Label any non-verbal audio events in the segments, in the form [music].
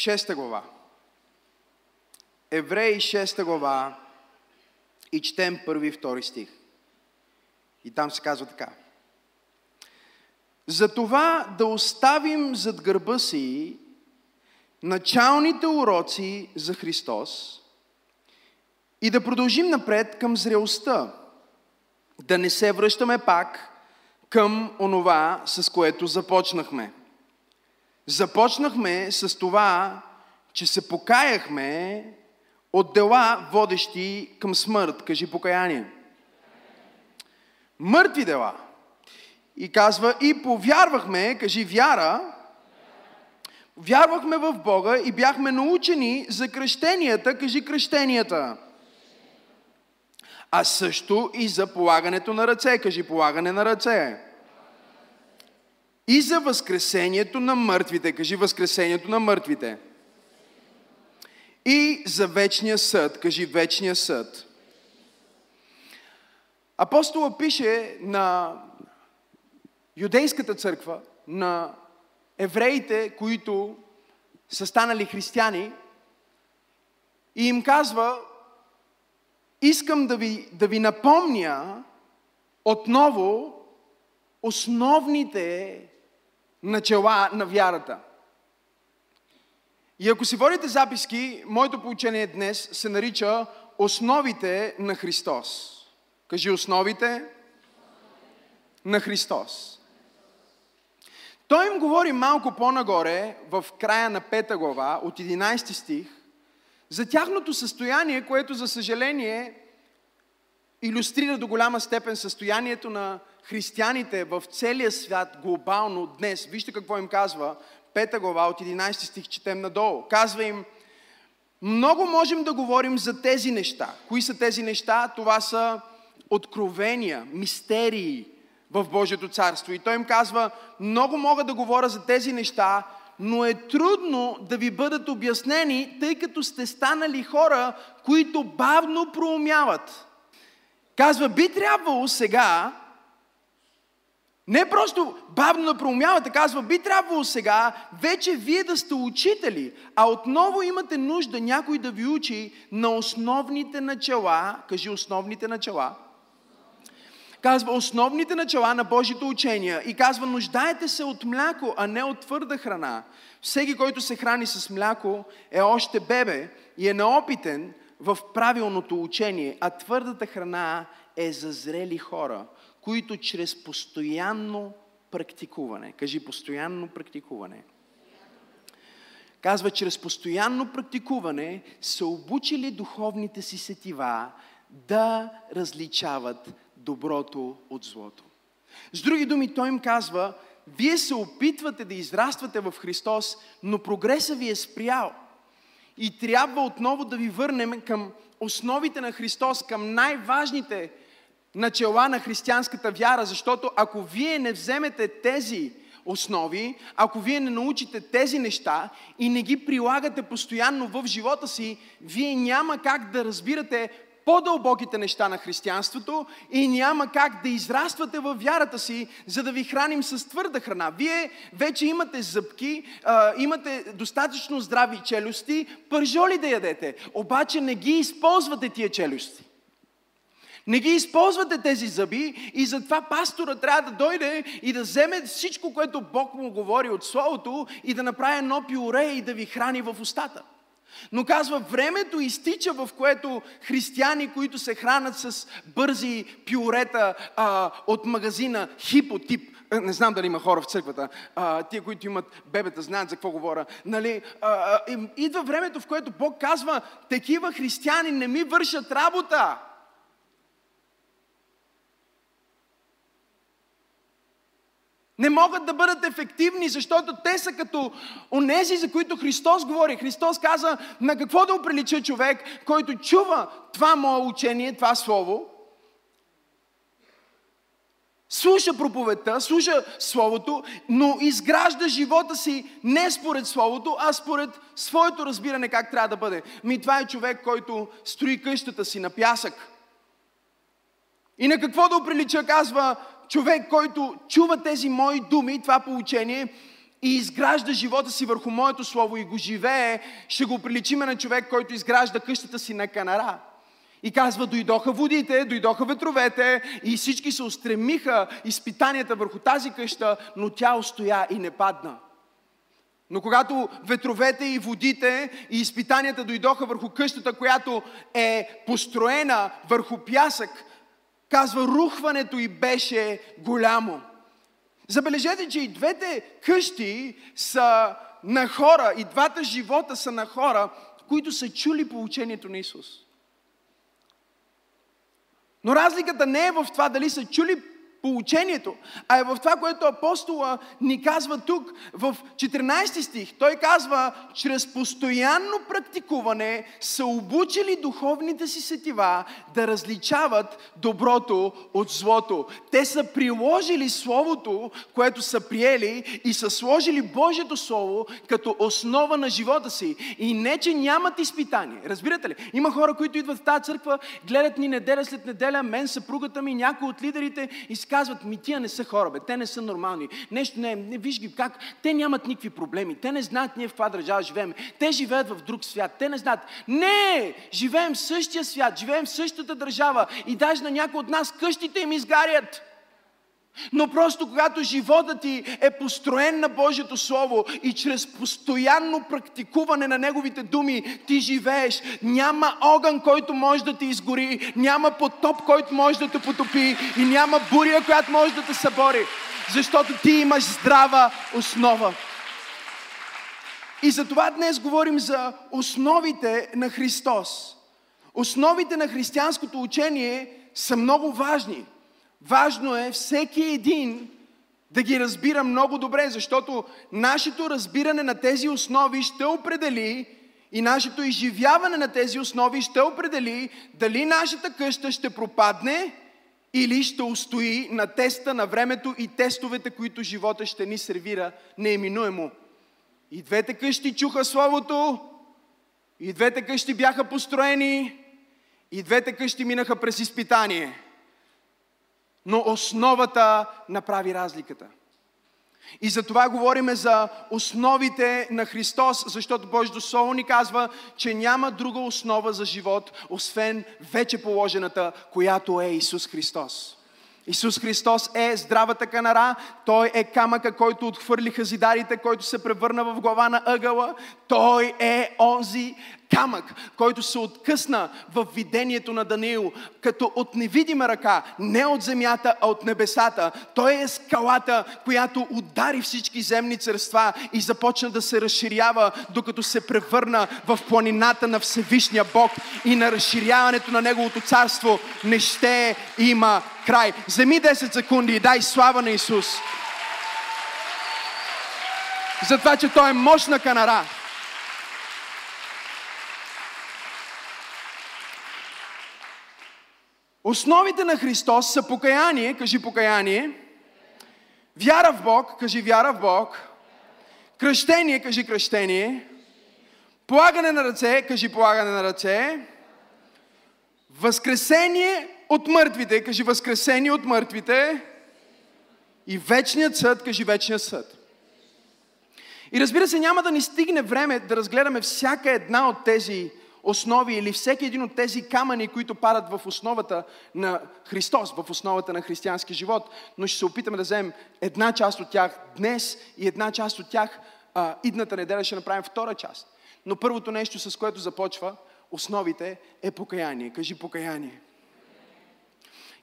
6 глава. Евреи 6 глава и четем първи и втори стих. И там се казва така. Затова да оставим зад гърба си началните уроци за Христос и да продължим напред към зрелостта, да не се връщаме пак към онова, с което започнахме. Започнахме с това, че се покаяхме от дела, водещи към смърт. Кажи покаяние. Мъртви дела. И казва, и повярвахме, кажи вяра, вярвахме в Бога и бяхме научени за кръщенията, кажи кръщенията. А също и за полагането на ръце, кажи полагане на ръце. И за възкресението на мъртвите, кажи възкресението на мъртвите. И за вечния съд, кажи вечния съд. Апостола пише на юдейската църква, на евреите, които са станали християни, и им казва, искам да ви, да ви напомня отново основните начала на вярата. И ако си водите записки, моето получение днес се нарича Основите на Христос. Кажи основите на Христос. Той им говори малко по-нагоре, в края на пета глава, от 11 стих, за тяхното състояние, което за съжаление иллюстрира до голяма степен състоянието на християните в целия свят глобално днес. Вижте какво им казва. Пета глава от 11 стих четем надолу. Казва им, много можем да говорим за тези неща. Кои са тези неща? Това са откровения, мистерии в Божието царство. И той им казва, много мога да говоря за тези неща, но е трудно да ви бъдат обяснени, тъй като сте станали хора, които бавно проумяват. Казва, би трябвало сега, не просто бавно да проумявате, казва, би трябвало сега вече вие да сте учители, а отново имате нужда някой да ви учи на основните начала, кажи основните начала, казва основните начала на Божите учения. И казва нуждаете се от мляко, а не от твърда храна. Всеки, който се храни с мляко, е още бебе и е неопитен в правилното учение, а твърдата храна е за зрели хора, които чрез постоянно практикуване, кажи постоянно практикуване, казва, чрез постоянно практикуване са обучили духовните си сетива да различават доброто от злото. С други думи, той им казва, вие се опитвате да израствате в Христос, но прогреса ви е спрял. И трябва отново да ви върнем към основите на Христос, към най-важните начала на християнската вяра, защото ако вие не вземете тези основи, ако вие не научите тези неща и не ги прилагате постоянно в живота си, вие няма как да разбирате по-дълбоките неща на християнството и няма как да израствате във вярата си, за да ви храним с твърда храна. Вие вече имате зъбки, а, имате достатъчно здрави челюсти, пържоли да ядете, обаче не ги използвате тия челюсти. Не ги използвате тези зъби и затова пастора трябва да дойде и да вземе всичко, което Бог му говори от Словото и да направи едно пюре и да ви храни в устата. Но казва, времето изтича, в което християни, които се хранят с бързи пюрета а, от магазина хипотип, не знам дали има хора в църквата, а, тия, които имат бебета, знаят за какво говоря. Нали, а, а, идва времето, в което Бог казва, такива християни не ми вършат работа. Не могат да бъдат ефективни, защото те са като онези, за които Христос говори. Христос каза на какво да оприлича човек, който чува това мое учение, това слово, слуша проповедта, слуша Словото, но изгражда живота си не според Словото, а според своето разбиране как трябва да бъде. Ми това е човек, който строи къщата си на пясък. И на какво да оприлича, казва човек, който чува тези мои думи, това получение, и изгражда живота си върху моето слово и го живее, ще го приличиме на човек, който изгражда къщата си на канара. И казва, дойдоха водите, дойдоха ветровете и всички се устремиха изпитанията върху тази къща, но тя устоя и не падна. Но когато ветровете и водите и изпитанията дойдоха върху къщата, която е построена върху пясък, казва, рухването и беше голямо. Забележете, че и двете къщи са на хора, и двата живота са на хора, които са чули поучението на Исус. Но разликата не е в това дали са чули поучението, а е в това, което апостола ни казва тук в 14 стих. Той казва, чрез постоянно практикуване са обучили духовните си сетива да различават доброто от злото. Те са приложили Словото, което са приели и са сложили Божието Слово като основа на живота си. И не, че нямат изпитание. Разбирате ли? Има хора, които идват в тази църква, гледат ни неделя след неделя, мен, съпругата ми, някои от лидерите и казват, ми тия не са хора, бе, те не са нормални. Нещо не, не виж ги как, те нямат никакви проблеми, те не знаят ние в каква държава живеем, те живеят в друг свят, те не знаят. Не, живеем в същия свят, живеем в същата държава и даже на някои от нас къщите им изгарят. Но просто когато животът ти е построен на Божието Слово и чрез постоянно практикуване на Неговите думи ти живееш, няма огън, който може да ти изгори, няма потоп, който може да те потопи и няма буря, която може да те събори. Защото ти имаш здрава основа. И за това днес говорим за основите на Христос. Основите на християнското учение са много важни – Важно е всеки един да ги разбира много добре, защото нашето разбиране на тези основи ще определи и нашето изживяване на тези основи ще определи дали нашата къща ще пропадне или ще устои на теста на времето и тестовете, които живота ще ни сервира нееминуемо. И двете къщи чуха Словото, и двете къщи бяха построени, и двете къщи минаха през изпитание – но основата направи разликата. И за това говорим за основите на Христос, защото Божието Слово ни казва, че няма друга основа за живот, освен вече положената, която е Исус Христос. Исус Христос е здравата канара, Той е камъка, който отхвърлиха зидарите, който се превърна в глава на ъгъла. Той е онзи камък, който се откъсна в видението на Даниил, като от невидима ръка, не от земята, а от небесата. Той е скалата, която удари всички земни царства и започна да се разширява, докато се превърна в планината на Всевишния Бог и на разширяването на Неговото царство не ще има край. Вземи 10 секунди и дай слава на Исус. За това, че Той е мощна канара. Основите на Христос са покаяние, кажи покаяние, вяра в Бог, кажи вяра в Бог, кръщение, кажи кръщение, полагане на ръце, кажи полагане на ръце, възкресение от мъртвите, кажи възкресение от мъртвите и вечният съд, кажи вечният съд. И разбира се, няма да ни стигне време да разгледаме всяка една от тези основи или всеки един от тези камъни, които падат в основата на Христос, в основата на християнски живот. Но ще се опитаме да вземем една част от тях днес и една част от тях а, идната неделя ще направим втора част. Но първото нещо, с което започва основите, е покаяние. Кажи покаяние.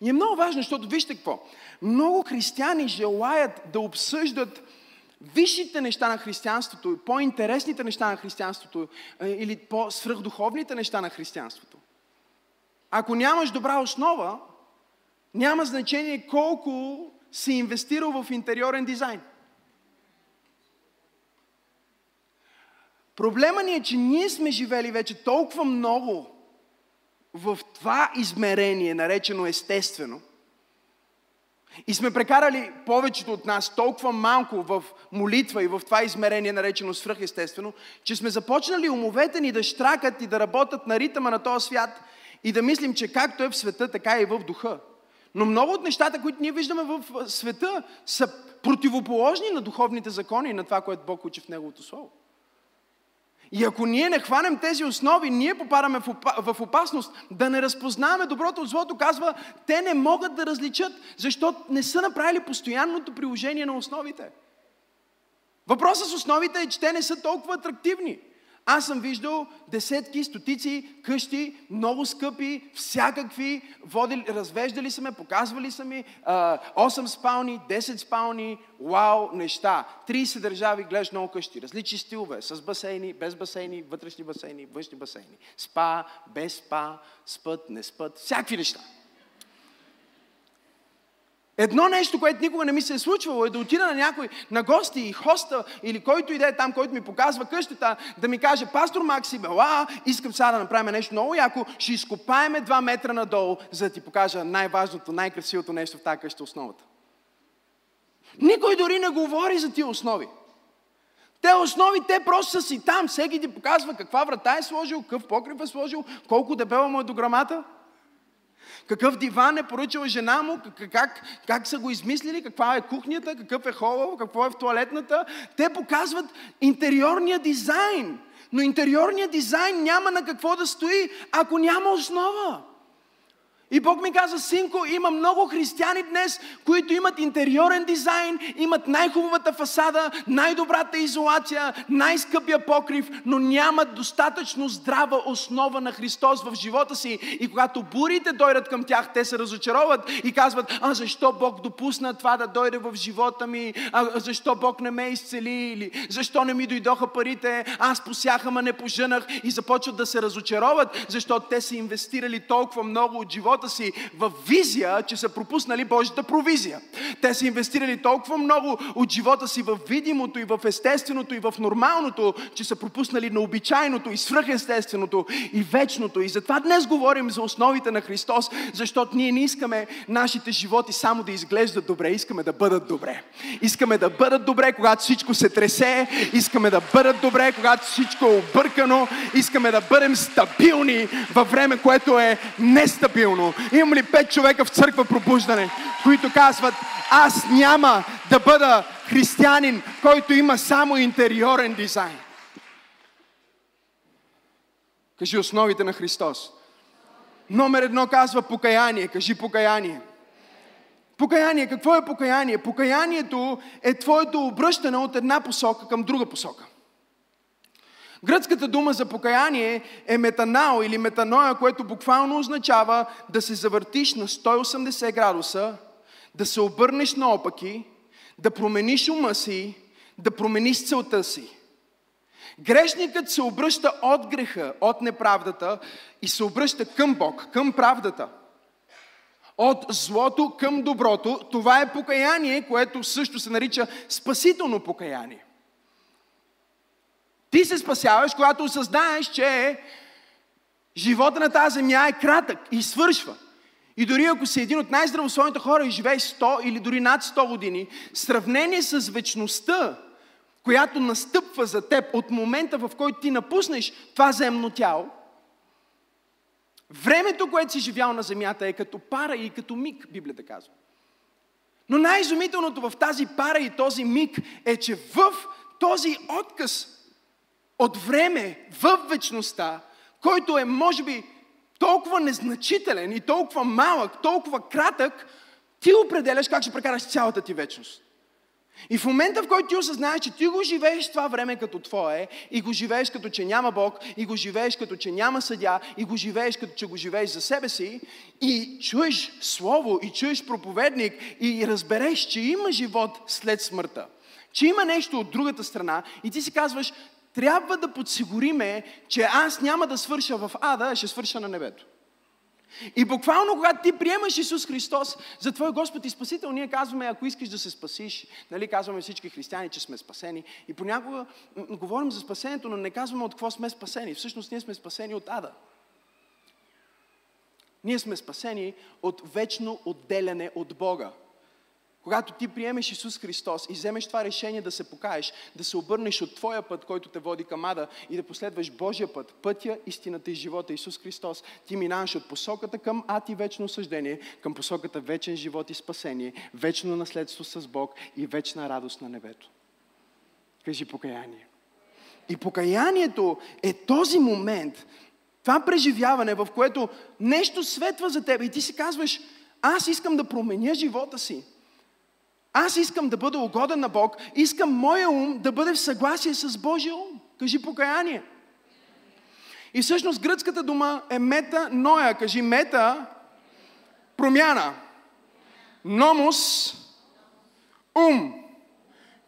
И е много важно, защото вижте какво. Много християни желаят да обсъждат висшите неща на християнството, по-интересните неща на християнството или по-свръхдуховните неща на християнството. Ако нямаш добра основа, няма значение колко си инвестирал в интериорен дизайн. Проблема ни е, че ние сме живели вече толкова много в това измерение, наречено естествено, и сме прекарали повечето от нас толкова малко в молитва и в това измерение, наречено свръхестествено, че сме започнали умовете ни да штракат и да работят на ритъма на този свят и да мислим, че както е в света, така е и в духа. Но много от нещата, които ние виждаме в света, са противоположни на духовните закони и на това, което Бог учи в Неговото Слово. И ако ние не хванем тези основи, ние попадаме в опасност да не разпознаваме доброто от злото. Казва, те не могат да различат, защото не са направили постоянното приложение на основите. Въпросът с основите е, че те не са толкова атрактивни. Аз съм виждал десетки, стотици къщи, много скъпи, всякакви, водили, развеждали са ме, показвали са ми, 8 спални, 10 спални, вау, неща. 30 държави гледаш много къщи, различни стилове, с басейни, без басейни, вътрешни басейни, външни басейни, спа, без спа, спът, не спът, всякакви неща. Едно нещо, което никога не ми се е случвало, е да отида на някой, на гости и хоста, или който иде там, който ми показва къщата, да ми каже, пастор Макси, бела, искам сега да направим нещо много яко, ще изкопаеме два метра надолу, за да ти покажа най-важното, най-красивото нещо в тази къща, основата. Никой дори не говори за тия основи. Те основи, те просто са си там. Всеки ти показва каква врата е сложил, какъв покрив е сложил, колко дебела му е до грамата какъв диван е поръчала жена му, как, как, са го измислили, каква е кухнята, какъв е хола, какво е в туалетната. Те показват интериорния дизайн. Но интериорният дизайн няма на какво да стои, ако няма основа. И Бог ми каза, синко, има много християни днес, които имат интериорен дизайн, имат най-хубавата фасада, най-добрата изолация, най-скъпия покрив, но нямат достатъчно здрава основа на Христос в живота си. И когато бурите дойдат към тях, те се разочароват и казват, а защо Бог допусна това да дойде в живота ми? А защо Бог не ме изцели? Или защо не ми дойдоха парите? Аз посях, ама не поженах. И започват да се разочароват, защото те са инвестирали толкова много от живота живота си в визия, че са пропуснали Божията провизия. Те са инвестирали толкова много от живота си в видимото и в естественото и в нормалното, че са пропуснали на обичайното и свръхестественото и вечното. И затова днес говорим за основите на Христос, защото ние не искаме нашите животи само да изглеждат добре, искаме да бъдат добре. Искаме да бъдат добре, когато всичко се тресе, искаме да бъдат добре, когато всичко е объркано, искаме да бъдем стабилни във време, което е нестабилно. Имам ли пет човека в църква пробуждане, които казват, аз няма да бъда християнин, който има само интериорен дизайн. Кажи основите на Христос. Номер едно казва покаяние. Кажи покаяние. Покаяние. Какво е покаяние? Покаянието е твоето обръщане от една посока към друга посока. Гръцката дума за покаяние е метанао или метаноя, което буквално означава да се завъртиш на 180 градуса, да се обърнеш наопаки, да промениш ума си, да промениш целта си. Грешникът се обръща от греха, от неправдата и се обръща към Бог, към правдата. От злото към доброто. Това е покаяние, което също се нарича спасително покаяние. Ти се спасяваш, когато осъзнаеш, че живота на тази земя е кратък и свършва. И дори ако си един от най-здравословните хора и живееш 100 или дори над 100 години, сравнение с вечността, която настъпва за теб от момента, в който ти напуснеш това земно тяло, времето, което си живял на земята е като пара и като миг, Библията казва. Но най-изумителното в тази пара и този миг е, че в този отказ от време в вечността, който е, може би, толкова незначителен и толкова малък, толкова кратък, ти определяш как ще прекараш цялата ти вечност. И в момента, в който ти осъзнаеш, че ти го живееш това време като твое, и го живееш като че няма Бог, и го живееш като че няма съдя, и го живееш като че го живееш за себе си, и чуеш Слово, и чуеш проповедник, и разбереш, че има живот след смъртта, че има нещо от другата страна, и ти си казваш, трябва да подсигуриме, че аз няма да свърша в ада, а ще свърша на небето. И буквално, когато ти приемаш Исус Христос за Твой Господ и Спасител, ние казваме, ако искаш да се спасиш, нали, казваме всички християни, че сме спасени. И понякога говорим за спасението, но не казваме от какво сме спасени. Всъщност ние сме спасени от ада. Ние сме спасени от вечно отделяне от Бога. Когато ти приемеш Исус Христос и вземеш това решение да се покаеш, да се обърнеш от твоя път, който те води към ада и да последваш Божия път, пътя, истината и живота Исус Христос, ти минаваш от посоката към ад и вечно осъждение, към посоката вечен живот и спасение, вечно наследство с Бог и вечна радост на небето. Кажи покаяние. И покаянието е този момент, това преживяване, в което нещо светва за теб и ти си казваш, аз искам да променя живота си. Аз искам да бъда угоден на Бог, искам моя ум да бъде в съгласие с Божия ум. Кажи покаяние. И всъщност гръцката дума е мета ноя. Кажи мета, промяна. Номус, ум.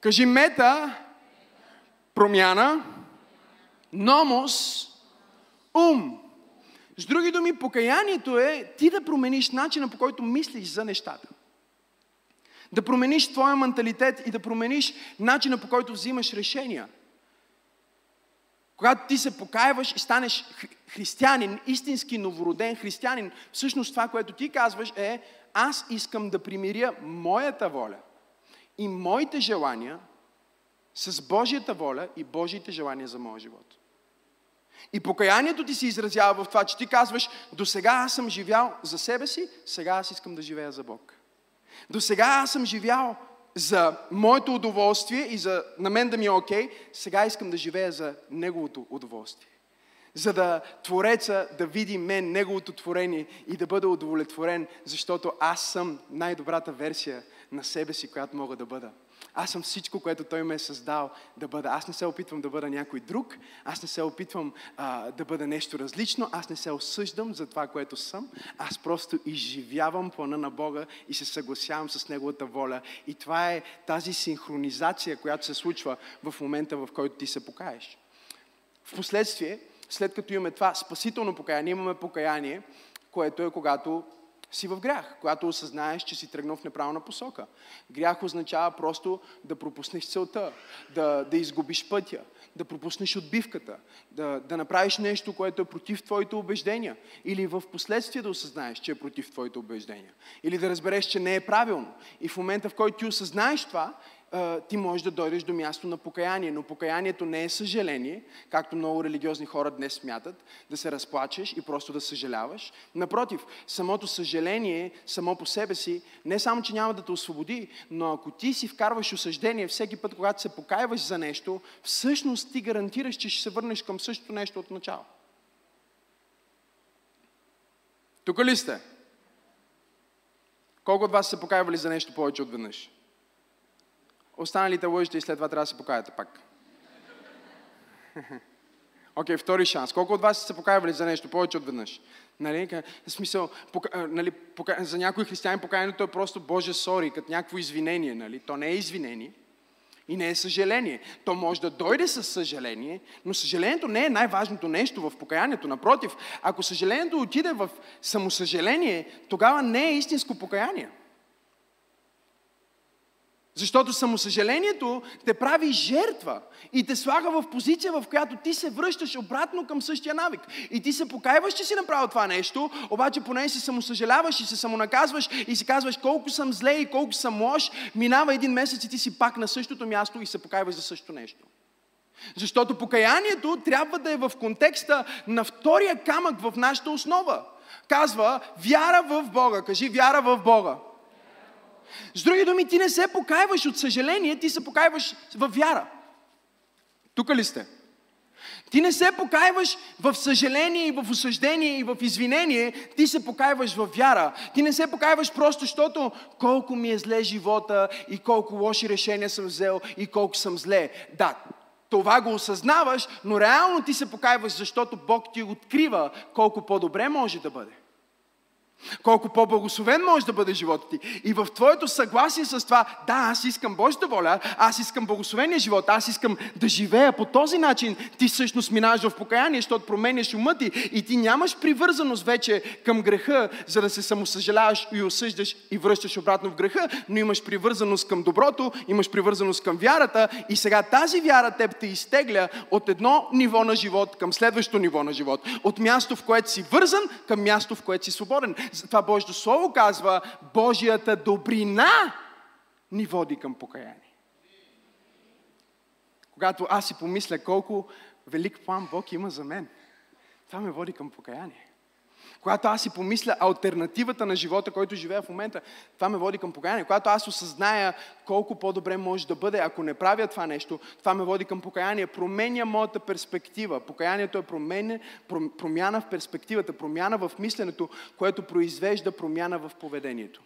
Кажи мета, промяна. Номус, ум. С други думи, покаянието е ти да промениш начина по който мислиш за нещата. Да промениш твоя менталитет и да промениш начина по който взимаш решения. Когато ти се покаяваш и станеш християнин, истински новороден християнин, всъщност това, което ти казваш е аз искам да примиря моята воля и моите желания с Божията воля и Божиите желания за моя живот. И покаянието ти се изразява в това, че ти казваш, до сега аз съм живял за себе си, сега аз искам да живея за Бог. До сега аз съм живял за моето удоволствие и за на мен да ми е окей, okay, сега искам да живея за Неговото удоволствие. За да Твореца да види мен, Неговото творение и да бъда удовлетворен, защото аз съм най-добрата версия на себе си, която мога да бъда. Аз съм всичко, което Той ме е създал да бъда. Аз не се опитвам да бъда някой друг, аз не се опитвам а, да бъда нещо различно, аз не се осъждам за това, което съм. Аз просто изживявам плана на Бога и се съгласявам с Неговата воля. И това е тази синхронизация, която се случва в момента, в който ти се покаеш. Впоследствие, след като имаме това спасително покаяние, имаме покаяние, което е когато си в грях, когато осъзнаеш, че си тръгнал в неправилна посока. Грях означава просто да пропуснеш целта, да, да изгубиш пътя, да пропуснеш отбивката, да, да направиш нещо, което е против твоите убеждения. Или в последствие да осъзнаеш, че е против твоите убеждения. Или да разбереш, че не е правилно. И в момента, в който ти осъзнаеш това, ти можеш да дойдеш до място на покаяние. Но покаянието не е съжаление, както много религиозни хора днес смятат, да се разплачеш и просто да съжаляваш. Напротив, самото съжаление само по себе си не само, че няма да те освободи, но ако ти си вкарваш осъждение всеки път, когато се покаяваш за нещо, всъщност ти гарантираш, че ще се върнеш към същото нещо от начало. Тук ли сте? Колко от вас са покаявали за нещо повече от веднъж? Останалите лъжите и след това трябва да се покаяте пак. [laughs] Окей, okay, втори шанс. Колко от вас са се покаявали за нещо повече от веднъж? Нали? В смисъл, пока, нали, пока, за някои християни покаянието е просто Боже сори, като някакво извинение. Нали? То не е извинение и не е съжаление. То може да дойде с съжаление, но съжалението не е най-важното нещо в покаянието. Напротив, ако съжалението отиде в самосъжаление, тогава не е истинско покаяние. Защото самосъжалението те прави жертва и те слага в позиция, в която ти се връщаш обратно към същия навик. И ти се покайваш, че си направил това нещо, обаче поне си самосъжаляваш и се самонаказваш и си казваш колко съм зле и колко съм лош, минава един месец и ти си пак на същото място и се покайваш за същото нещо. Защото покаянието трябва да е в контекста на втория камък в нашата основа. Казва вяра в Бога. Кажи вяра в Бога. С други думи, ти не се покайваш от съжаление, ти се покайваш в вяра. Тук ли сте? Ти не се покайваш в съжаление и в осъждение и в извинение, ти се покайваш в вяра. Ти не се покайваш просто, защото колко ми е зле живота и колко лоши решения съм взел и колко съм зле. Да, това го осъзнаваш, но реално ти се покайваш, защото Бог ти открива колко по-добре може да бъде. Колко по-благословен може да бъде живота ти. И в твоето съгласие с това, да, аз искам Божията воля, аз искам благословения живот, аз искам да живея по този начин, ти всъщност минаваш в покаяние, защото променяш ума ти и ти нямаш привързаност вече към греха, за да се самосъжаляваш и осъждаш и връщаш обратно в греха, но имаш привързаност към доброто, имаш привързаност към вярата и сега тази вяра теб те изтегля от едно ниво на живот към следващото ниво на живот. От място, в което си вързан, към място, в което си свободен. Това Божието Слово казва Божията добрина ни води към покаяние. Когато аз си помисля колко велик план Бог има за мен, това ме води към покаяние. Когато аз си помисля альтернативата на живота, който живея в момента, това ме води към покаяние. Когато аз осъзная колко по-добре може да бъде, ако не правя това нещо, това ме води към покаяние. Променя моята перспектива. Покаянието е промене, промяна в перспективата, промяна в мисленето, което произвежда промяна в поведението.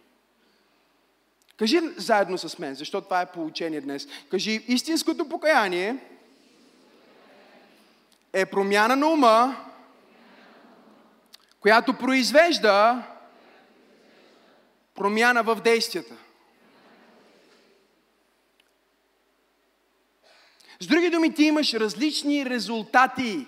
Кажи заедно с мен, защото това е получение днес. Кажи, истинското покаяние е промяна на ума, която произвежда промяна в действията. С други думи, ти имаш различни резултати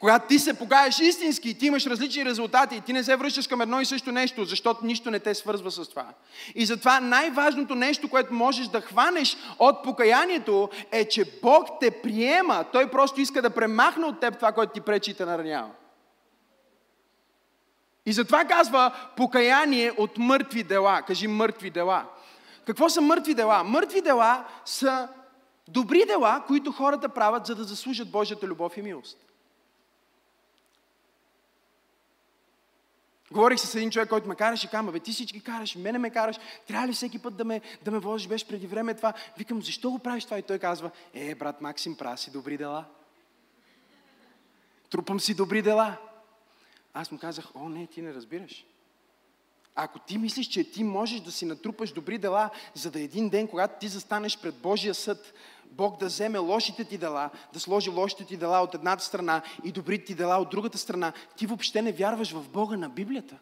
когато ти се покаеш истински, ти имаш различни резултати, ти не се връщаш към едно и също нещо, защото нищо не те свързва с това. И затова най-важното нещо, което можеш да хванеш от покаянието, е, че Бог те приема. Той просто иска да премахне от теб това, което ти пречи и те наранява. И затова казва покаяние от мъртви дела. Кажи мъртви дела. Какво са мъртви дела? Мъртви дела са добри дела, които хората правят, за да заслужат Божията любов и милост. Говорих с един човек, който ме караше, кама, бе, ти всички караш, мене ме караш, трябва ли всеки път да ме, да ме возиш, беше преди време това. Викам, защо го правиш това? И той казва, е, брат Максим, правя си добри дела. Трупам си добри дела. Аз му казах, о, не, ти не разбираш. Ако ти мислиш, че ти можеш да си натрупаш добри дела, за да един ден, когато ти застанеш пред Божия съд, Бог да вземе лошите ти дела, да сложи лошите ти дела от едната страна и добрите ти дела от другата страна, ти въобще не вярваш в Бога на Библията.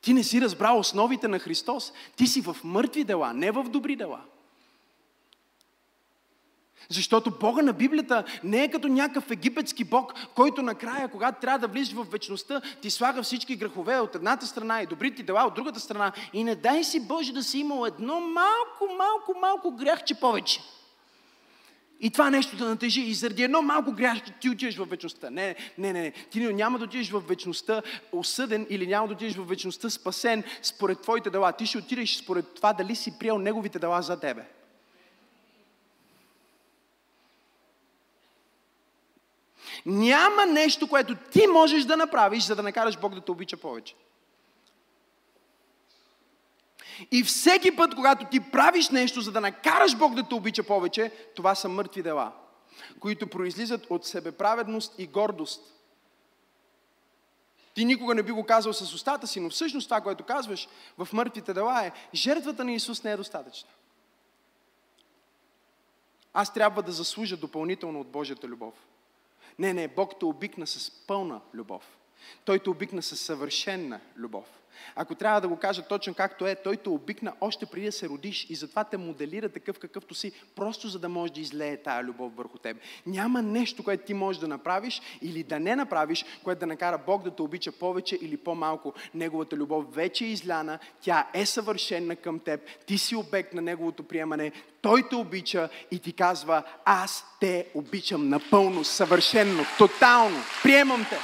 Ти не си разбрал основите на Христос. Ти си в мъртви дела, не в добри дела. Защото Бога на Библията не е като някакъв египетски Бог, който накрая, когато трябва да влизаш в вечността, ти слага всички грехове от едната страна и добрите дела от другата страна. И не дай си Боже да си имал едно малко, малко, малко гряхче повече. И това нещо да натежи. И заради едно малко гряхче ти отиваш в вечността. Не, не, не. Ти няма да отидеш в вечността осъден или няма да отидеш в вечността спасен според твоите дела. Ти ще отидеш според това дали си приел неговите дела за тебе. Няма нещо, което ти можеш да направиш, за да накараш Бог да те обича повече. И всеки път, когато ти правиш нещо, за да накараш Бог да те обича повече, това са мъртви дела, които произлизат от себеправедност и гордост. Ти никога не би го казал с устата си, но всъщност това, което казваш в мъртвите дела е, жертвата на Исус не е достатъчна. Аз трябва да заслужа допълнително от Божията любов. Не, не, Бог те обикна с пълна любов. Той те обикна с съвършенна любов. Ако трябва да го кажа точно както е, той те обикна още преди да се родиш и затова те моделира такъв какъвто си, просто за да може да излее тая любов върху теб. Няма нещо, което ти можеш да направиш или да не направиш, което да накара Бог да те обича повече или по-малко. Неговата любов вече е изляна, тя е съвършена към теб, ти си обект на Неговото приемане, Той те обича и ти казва, аз те обичам напълно, съвършенно, тотално, приемам те.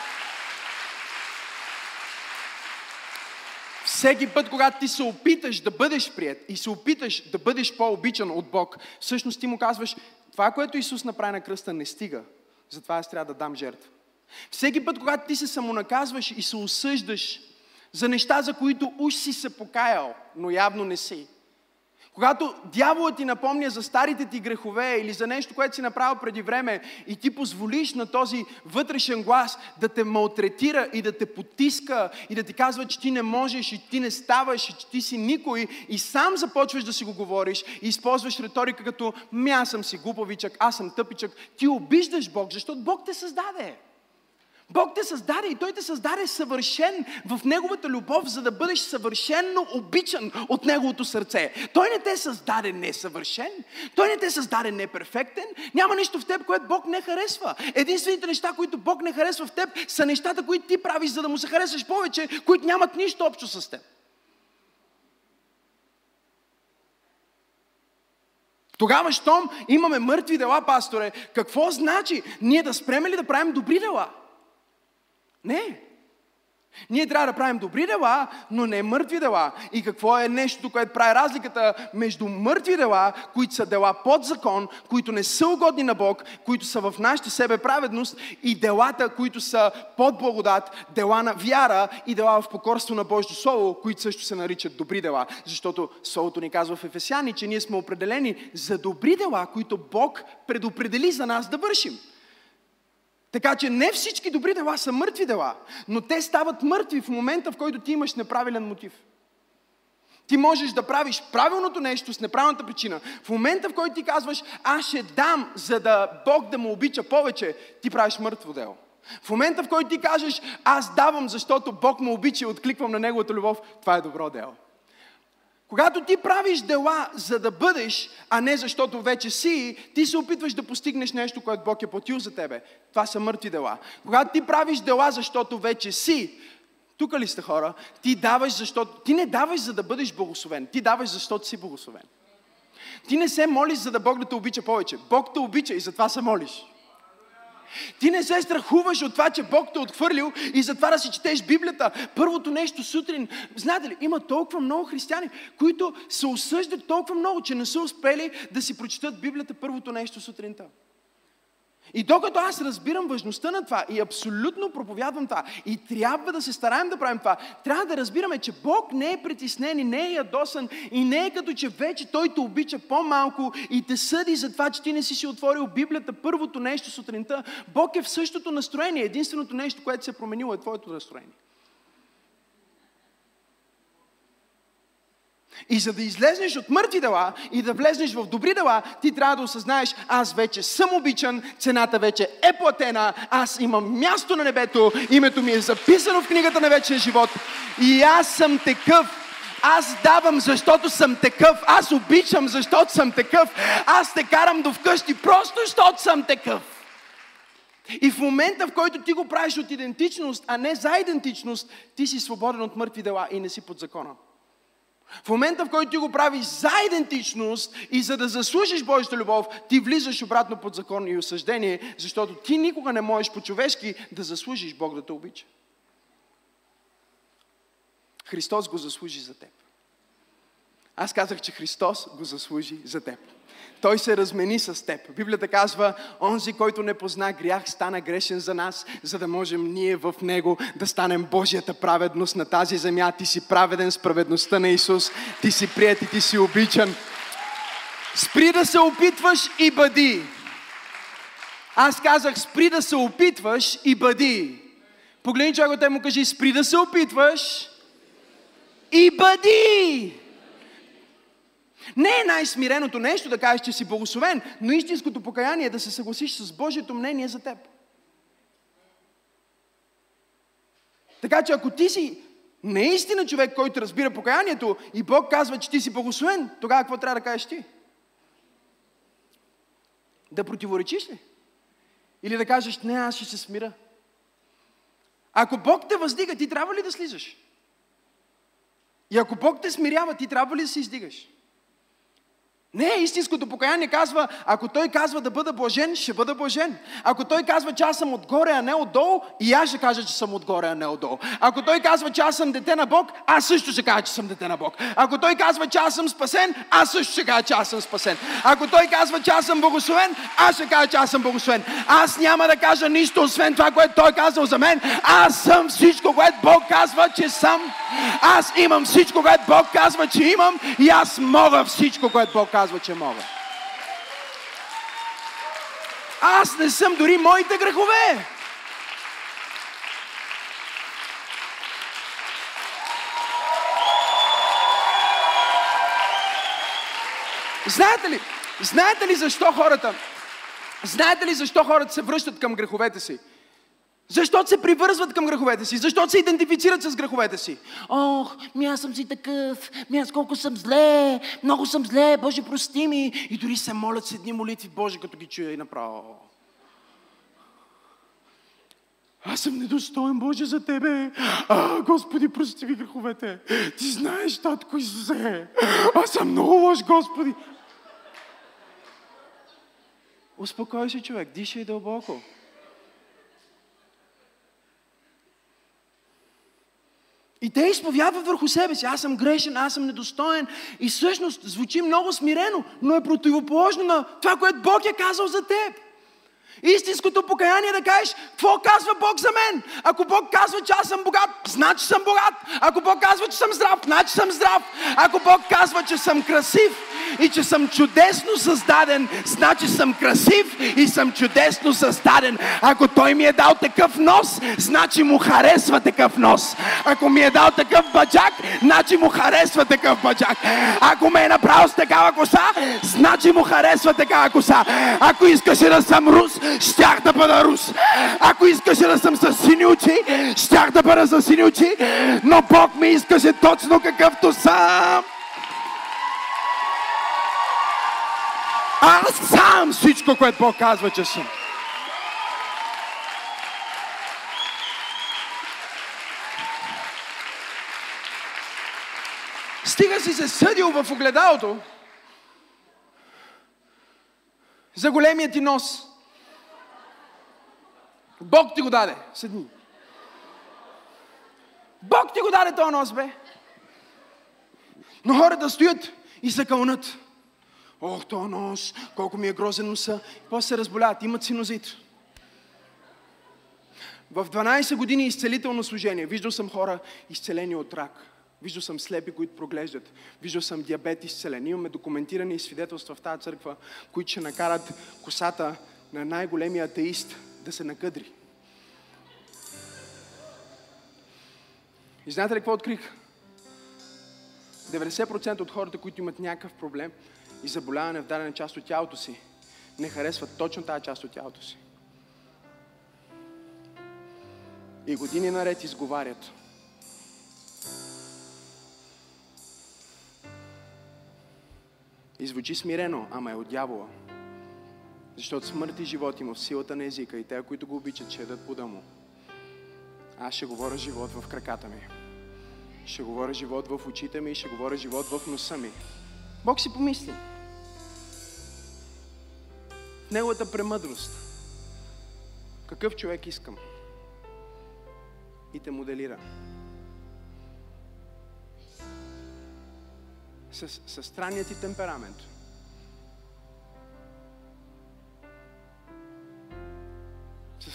Всеки път, когато ти се опиташ да бъдеш прият и се опиташ да бъдеш по-обичан от Бог, всъщност ти му казваш, това, което Исус направи на кръста, не стига. Затова аз трябва да дам жертва. Всеки път, когато ти се самонаказваш и се осъждаш за неща, за които уж си се покаял, но явно не си, когато дяволът ти напомня за старите ти грехове или за нещо, което си направил преди време и ти позволиш на този вътрешен глас да те малтретира и да те потиска и да ти казва, че ти не можеш и ти не ставаш и че ти си никой и сам започваш да си го говориш и използваш риторика като ми аз съм си глупавичък, аз съм тъпичък, ти обиждаш Бог, защото Бог те създаде. Бог те създаде и Той те създаде съвършен в Неговата любов, за да бъдеш съвършенно обичан от Неговото сърце. Той не те създаде несъвършен, Той не те създаде неперфектен, няма нищо в теб, което Бог не харесва. Единствените неща, които Бог не харесва в теб, са нещата, които ти правиш, за да му се харесваш повече, които нямат нищо общо с теб. Тогава, щом имаме мъртви дела, пасторе, какво значи? Ние да спреме ли да правим добри дела? Не. Ние трябва да правим добри дела, но не мъртви дела. И какво е нещо, което прави разликата между мъртви дела, които са дела под закон, които не са угодни на Бог, които са в нашата себе праведност и делата, които са под благодат, дела на вяра и дела в покорство на Божието Слово, които също се наричат добри дела. Защото Словото ни казва в Ефесяни, че ние сме определени за добри дела, които Бог предопредели за нас да вършим. Така че не всички добри дела са мъртви дела, но те стават мъртви в момента, в който ти имаш неправилен мотив. Ти можеш да правиш правилното нещо с неправилната причина. В момента, в който ти казваш, аз ще дам, за да Бог да му обича повече, ти правиш мъртво дело. В момента, в който ти кажеш, аз давам, защото Бог му обича и откликвам на Неговата любов, това е добро дело. Когато ти правиш дела за да бъдеш, а не защото вече си, ти се опитваш да постигнеш нещо, което Бог е платил за тебе. Това са мъртви дела. Когато ти правиш дела, защото вече си, тук ли сте хора? Ти даваш, защото... Ти не даваш, за да бъдеш благословен. Ти даваш, защото си благословен. Ти не се молиш, за да Бог да те обича повече. Бог те обича и затова се молиш. Ти не се страхуваш от това, че Бог те е отхвърлил и затова да си четеш Библията. Първото нещо сутрин. Знаете ли, има толкова много християни, които се осъждат толкова много, че не са успели да си прочитат Библията първото нещо сутринта. И докато аз разбирам важността на това и абсолютно проповядвам това и трябва да се стараем да правим това, трябва да разбираме, че Бог не е притеснен и не е ядосан и не е като че вече Той те обича по-малко и те съди за това, че ти не си си отворил Библията първото нещо сутринта. Бог е в същото настроение. Единственото нещо, което се е променило е твоето настроение. И за да излезнеш от мъртви дела и да влезнеш в добри дела, ти трябва да осъзнаеш, аз вече съм обичан, цената вече е платена, аз имам място на небето, името ми е записано в книгата на вечния живот и аз съм такъв. Аз давам, защото съм такъв. Аз обичам, защото съм такъв. Аз те карам до вкъщи, просто защото съм такъв. И в момента, в който ти го правиш от идентичност, а не за идентичност, ти си свободен от мъртви дела и не си под закона. В момента, в който ти го правиш за идентичност и за да заслужиш Божията любов, ти влизаш обратно под закон и осъждение, защото ти никога не можеш по-човешки да заслужиш Бог да те обича. Христос го заслужи за теб. Аз казах, че Христос го заслужи за теб. Той се размени с теб. Библията казва, онзи, който не позна грях, стана грешен за нас, за да можем ние в Него да станем Божията праведност на тази земя. Ти си праведен с праведността на Исус. Ти си прият и ти си обичан. Спри да се опитваш и бъди. Аз казах, спри да се опитваш и бъди. Погледни човекът му кажи, спри да се опитваш и бъди. Не е най-смиреното нещо да кажеш, че си благословен, но истинското покаяние е да се съгласиш с Божието мнение за теб. Така че ако ти си наистина човек, който разбира покаянието и Бог казва, че ти си благословен, тогава какво трябва да кажеш ти? Да противоречиш ли? Или да кажеш, не, аз ще се смира. Ако Бог те въздига, ти трябва ли да слизаш? И ако Бог те смирява, ти трябва ли да се издигаш? Не, истинското покаяние казва, ако той казва да бъда блажен, ще бъда блажен. Ако той казва, че аз съм отгоре, а не отдолу, и аз ще кажа, че съм отгоре, а не отдолу. Ако той казва, че аз съм дете на Бог, аз също ще кажа, че съм дете на Бог. Ако той казва, че аз съм спасен, аз също ще кажа, че аз съм спасен. Ако той казва, че аз съм благословен, аз ще кажа, че аз съм благословен. Аз няма да кажа нищо, освен това, което той казал за мен. Аз съм всичко, което Бог казва, че съм. Аз имам всичко, което Бог казва, че имам. И аз мога всичко, което Бог казва казва, че мога. Аз не съм дори моите грехове. Знаете ли, знаете ли защо хората, знаете ли защо хората се връщат към греховете си? Защото се привързват към греховете си, защото се идентифицират с греховете си. Ох, ми аз съм си такъв, ми аз колко съм зле, много съм зле, Боже прости ми. И дори се молят с едни молитви, Боже, като ги чуя и направо. Аз съм недостоен, Боже, за Тебе. А, Господи, прости ми греховете. Ти знаеш, Татко Исусе. Аз съм много лош, Господи. Успокой се, човек, дишай дълбоко. И те изповядват върху себе си. Аз съм грешен, аз съм недостоен. И всъщност звучи много смирено, но е противоположно на това, което Бог е казал за теб. Истинското покаяние да кажеш, какво казва Бог за мен? Ако Бог казва, че аз съм богат, значи съм богат. Ако Бог казва, че съм здрав, значи съм здрав. Ако Бог казва, че съм красив и че съм чудесно създаден, значи съм красив и съм чудесно създаден. Ако Той ми е дал такъв нос, значи му харесва такъв нос. Ако ми е дал такъв баджак, значи му харесва такъв баджак. Ако ме е направил с такава коса, значи му харесва такава коса. Ако искаше да съм рус, щях да бъда рус. Ако искаше да съм с сини очи, щях да бъда с сини очи, но Бог ми искаше точно какъвто съм. Аз сам всичко, което Бог казва, че съм. Стига си се съдил в огледалото за големия ти нос. Бог ти го даде. Седни. Бог ти го даде този нос, бе. Но хората стоят и се кълнат. Ох, този нос, колко ми е грозен носа. После се разболяват, имат синозит. В 12 години изцелително служение виждал съм хора изцелени от рак. Виждал съм слепи, които проглеждат. Виждал съм диабет изцелен. Имаме документирани свидетелства в тази църква, които ще накарат косата на най-големия атеист да се накъдри. И знаете ли какво открих? 90% от хората, които имат някакъв проблем и заболяване в дадена част от тялото си, не харесват точно тази част от тялото си. И години наред изговарят. И звучи смирено, ама е от дявола. Защото смърт и живот има в силата на езика и те, които го обичат, ще ядат плода му. Аз ще говоря живот в краката ми. Ще говоря живот в очите ми и ще говоря живот в носа ми. Бог си помисли. Неговата премъдрост. Какъв човек искам? И те моделира. С, с странният ти темперамент.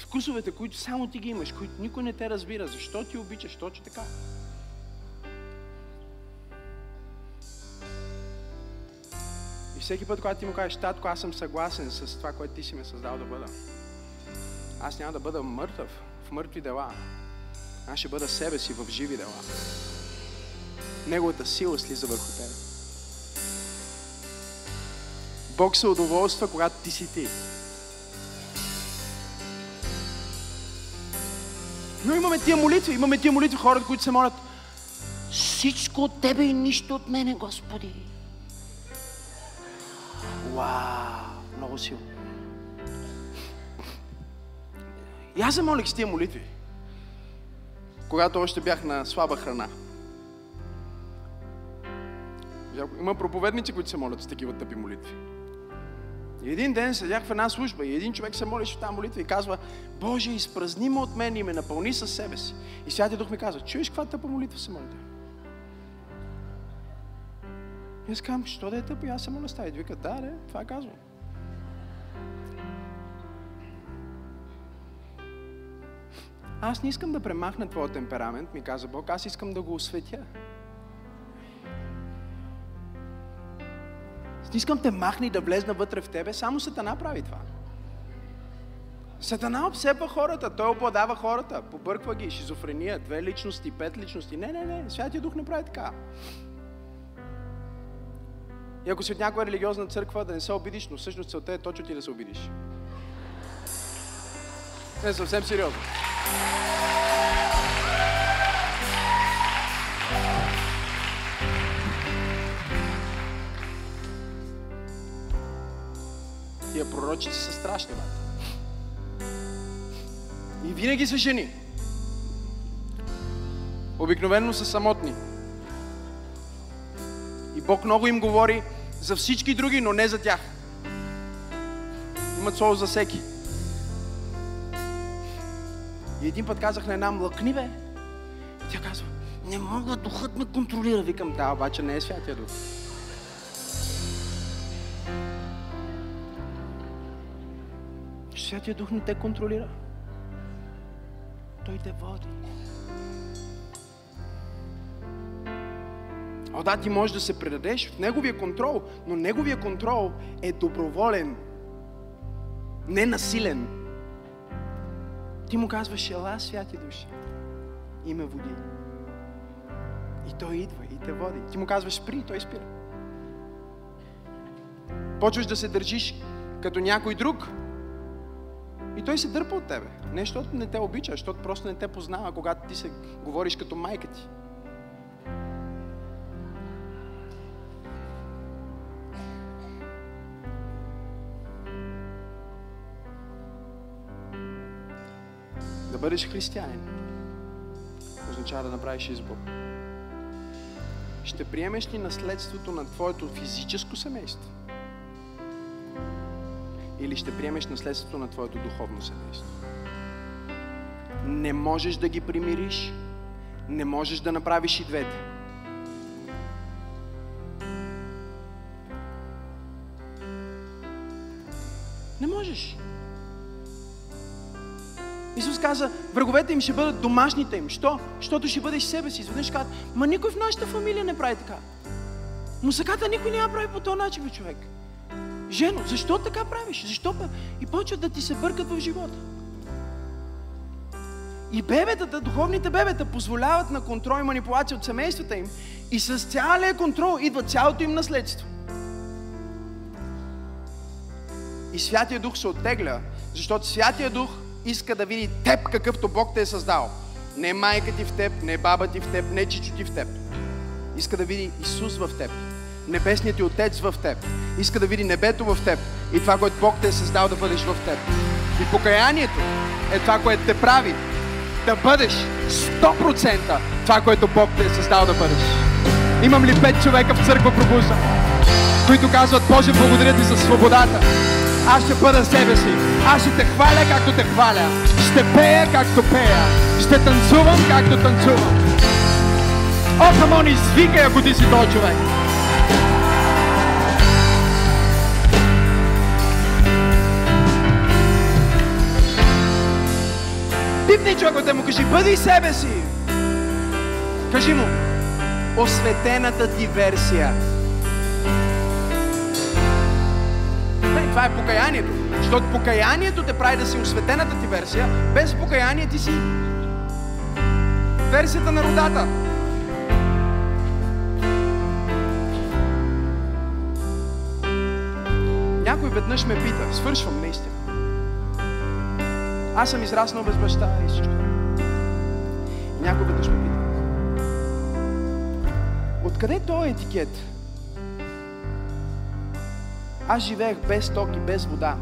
Вкусовете, които само ти ги имаш, които никой не те разбира. Защо ти обичаш точно така? И всеки път, когато ти му кажеш, татко, аз съм съгласен с това, което ти си ме създал да бъда. Аз няма да бъда мъртъв в мъртви дела. Аз ще бъда себе си в живи дела. Неговата сила слиза върху теб. Бог се удоволства, когато ти си ти. Но имаме тия молитви, имаме тия молитви, хората, които се молят. Всичко от Тебе и нищо от мене, Господи. Вау, много силно. И аз се молих с тия молитви, когато още бях на слаба храна. Има проповедници, които се молят с такива тъпи молитви. И един ден седях в една служба и един човек се молеше в тази молитва и казва, Боже, изпразни ме от мен и ме напълни със себе си. И Святия Дух ми казва, чуеш каква тъпа молитва се молите? И аз казвам, що да е тъпо? И аз се моля с Вика, да, да, това казвам. Аз не искам да премахна твоя темперамент, ми каза Бог, аз искам да го осветя. Искам те махни да влезна вътре в тебе, само Сатана прави това. Сатана обсепа хората, той обладава хората, побърква ги, шизофрения, две личности, пет личности. Не, не, не, Святия Дух не прави така. И ако си от някоя религиозна църква, да не се обидиш, но всъщност целта е точно ти да се обидиш. Не, съвсем сериозно. Тия пророчици са страшни, брат. И винаги са жени. Обикновено са самотни. И Бог много им говори за всички други, но не за тях. Имат слово за всеки. И един път казах на една млъкни, бе. Тя казва, Не мога, духът ме контролира. Викам, да, обаче не е Святия Дух. Святия Дух не те контролира. Той те води. О, да, ти можеш да се предадеш в Неговия контрол, но Неговия контрол е доброволен, не насилен. Ти му казваш, ела, святи души, и ме води. И той идва и те води. Ти му казваш, спри, и той спира. Почваш да се държиш като някой друг, и той се дърпа от тебе. Не защото не те обича, защото просто не те познава, когато ти се говориш като майка ти. Да бъдеш християнин означава да направиш избор. Ще приемеш ли наследството на твоето физическо семейство? Или ще приемеш наследството на твоето духовно семейство? Не можеш да ги примириш, не можеш да направиш и двете. Не можеш. Исус каза, враговете им ще бъдат домашните им. Що? Защото ще бъдеш себе си. Изведнъж кажат, ма никой в нашата фамилия не прави така. Мусаката никой няма прави по този начин, бе, човек. Жено, защо така правиш? Защо? И почват да ти се бъркат в живота. И бебетата, духовните бебета, позволяват на контрол и манипулация от семействата им. И с цялия контрол идва цялото им наследство. И Святия Дух се оттегля, защото Святия Дух иска да види теб какъвто Бог те е създал. Не майка ти в теб, не баба ти в теб, не чичо ти в теб. Иска да види Исус в теб. Небесният ти Отец в теб. Иска да види небето в теб. И това, което Бог те е създал да бъдеш в теб. И покаянието е това, което те прави да бъдеш 100% това, което Бог те е създал да бъдеш. Имам ли пет човека в църква пробужда, които казват, Боже, благодаря ти за свободата. Аз ще бъда себе си. Аз ще те хваля, както те хваля. Ще пея, както пея. Ще танцувам, както танцувам. О, камон, извикай, ако ти си този човек. Пипни човекът му кажи, бъди себе си. Кажи му, осветената ти версия. Не, това е покаянието. Защото покаянието те прави да си осветената ти версия. Без покаяние ти си версията на родата. Някой веднъж ме пита, свършвам наистина. Аз съм израснал без баща и всичко. И някой веднъж ме пита. Откъде е този етикет? Аз живеех без ток и без вода.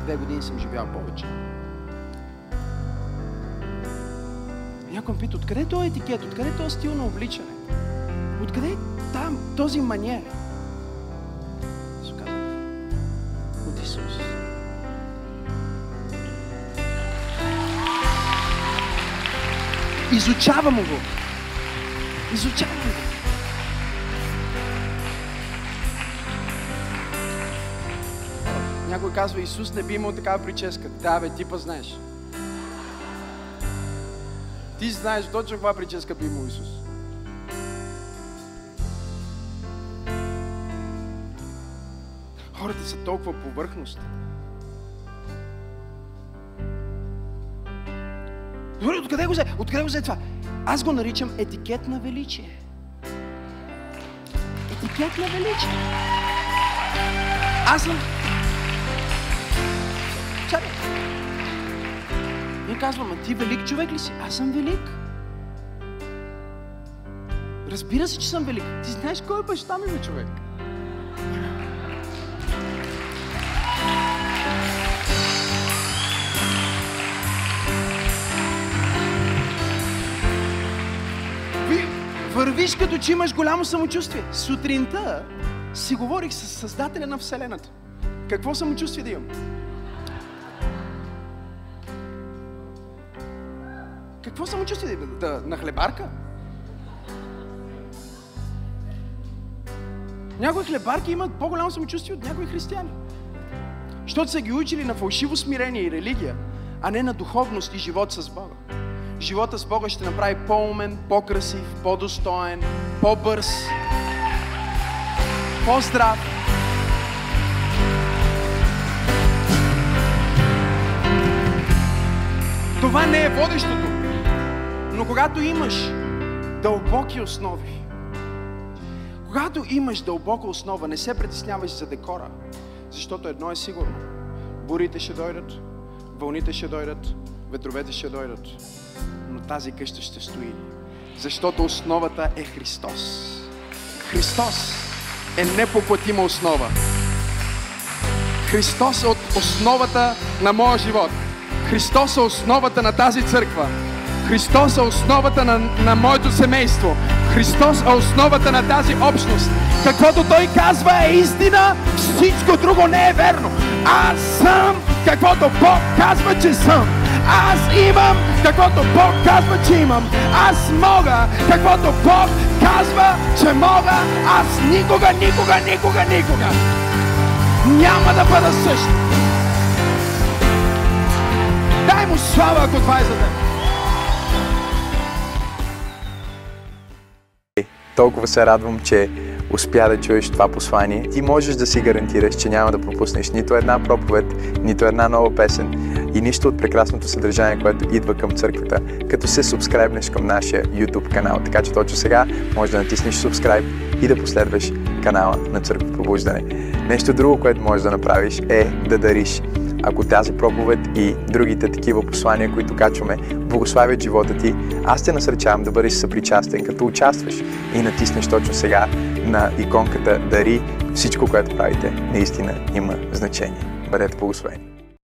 Две години съм живял повече. Някой ме пита, откъде е този етикет? Откъде е този стил на обличане? Откъде е там този маниер? Изучавам го. Изучавам го. Някой казва, Исус не би имал такава прическа. Да, бе, ти па знаеш. Ти знаеш точно каква прическа би имал Исус. Хората са толкова повърхностни. Добре, откъде го взе? Откъде го взе това? Аз го наричам етикет на величие. Етикет на величие. Аз съм... Чакай. Не казвам, а ти велик човек ли си? Аз съм велик. Разбира се, че съм велик. Ти знаеш кой е баща ми, човек? Вървиш като че имаш голямо самочувствие. Сутринта си говорих с Създателя на Вселената. Какво самочувствие да имам? Какво самочувствие? Да, да, на хлебарка? Някои хлебарки имат по-голямо самочувствие от някои християни. Защото са ги учили на фалшиво смирение и религия, а не на духовност и живот с Бога. Живота с Бога ще направи по-умен, по-красив, по-достоен, по-бърз, по-здрав. Това не е водещото. Но когато имаш дълбоки основи, когато имаш дълбока основа, не се притесняваш за декора, защото едно е сигурно. Бурите ще дойдат, вълните ще дойдат, ветровете ще дойдат, но тази къща ще стои, защото основата е Христос. Христос е непоплатима основа. Христос е от основата на моя живот. Христос е основата на тази църква. Христос е основата на, на моето семейство. Христос е основата на тази общност. Каквото Той казва е истина, всичко друго не е верно. Аз съм каквото Бог казва, че съм. Аз имам каквото Бог казва, че имам. Аз мога каквото Бог казва, че мога. Аз никога, никога, никога, никога няма да бъда същ. Дай му слава, ако това е за теб. Толкова се радвам, че успя да чуеш това послание. Ти можеш да си гарантираш, че няма да пропуснеш нито една проповед, нито една нова песен и нищо от прекрасното съдържание, което идва към църквата, като се субскрайбнеш към нашия YouTube канал. Така че точно сега можеш да натиснеш subscribe и да последваш канала на Църква Пробуждане. Нещо друго, което можеш да направиш е да дариш. Ако тази проповед и другите такива послания, които качваме, благославят живота ти, аз те насърчавам да бъдеш съпричастен, като участваш и натиснеш точно сега на иконката Дари. Всичко, което правите, наистина има значение. Бъдете благословени!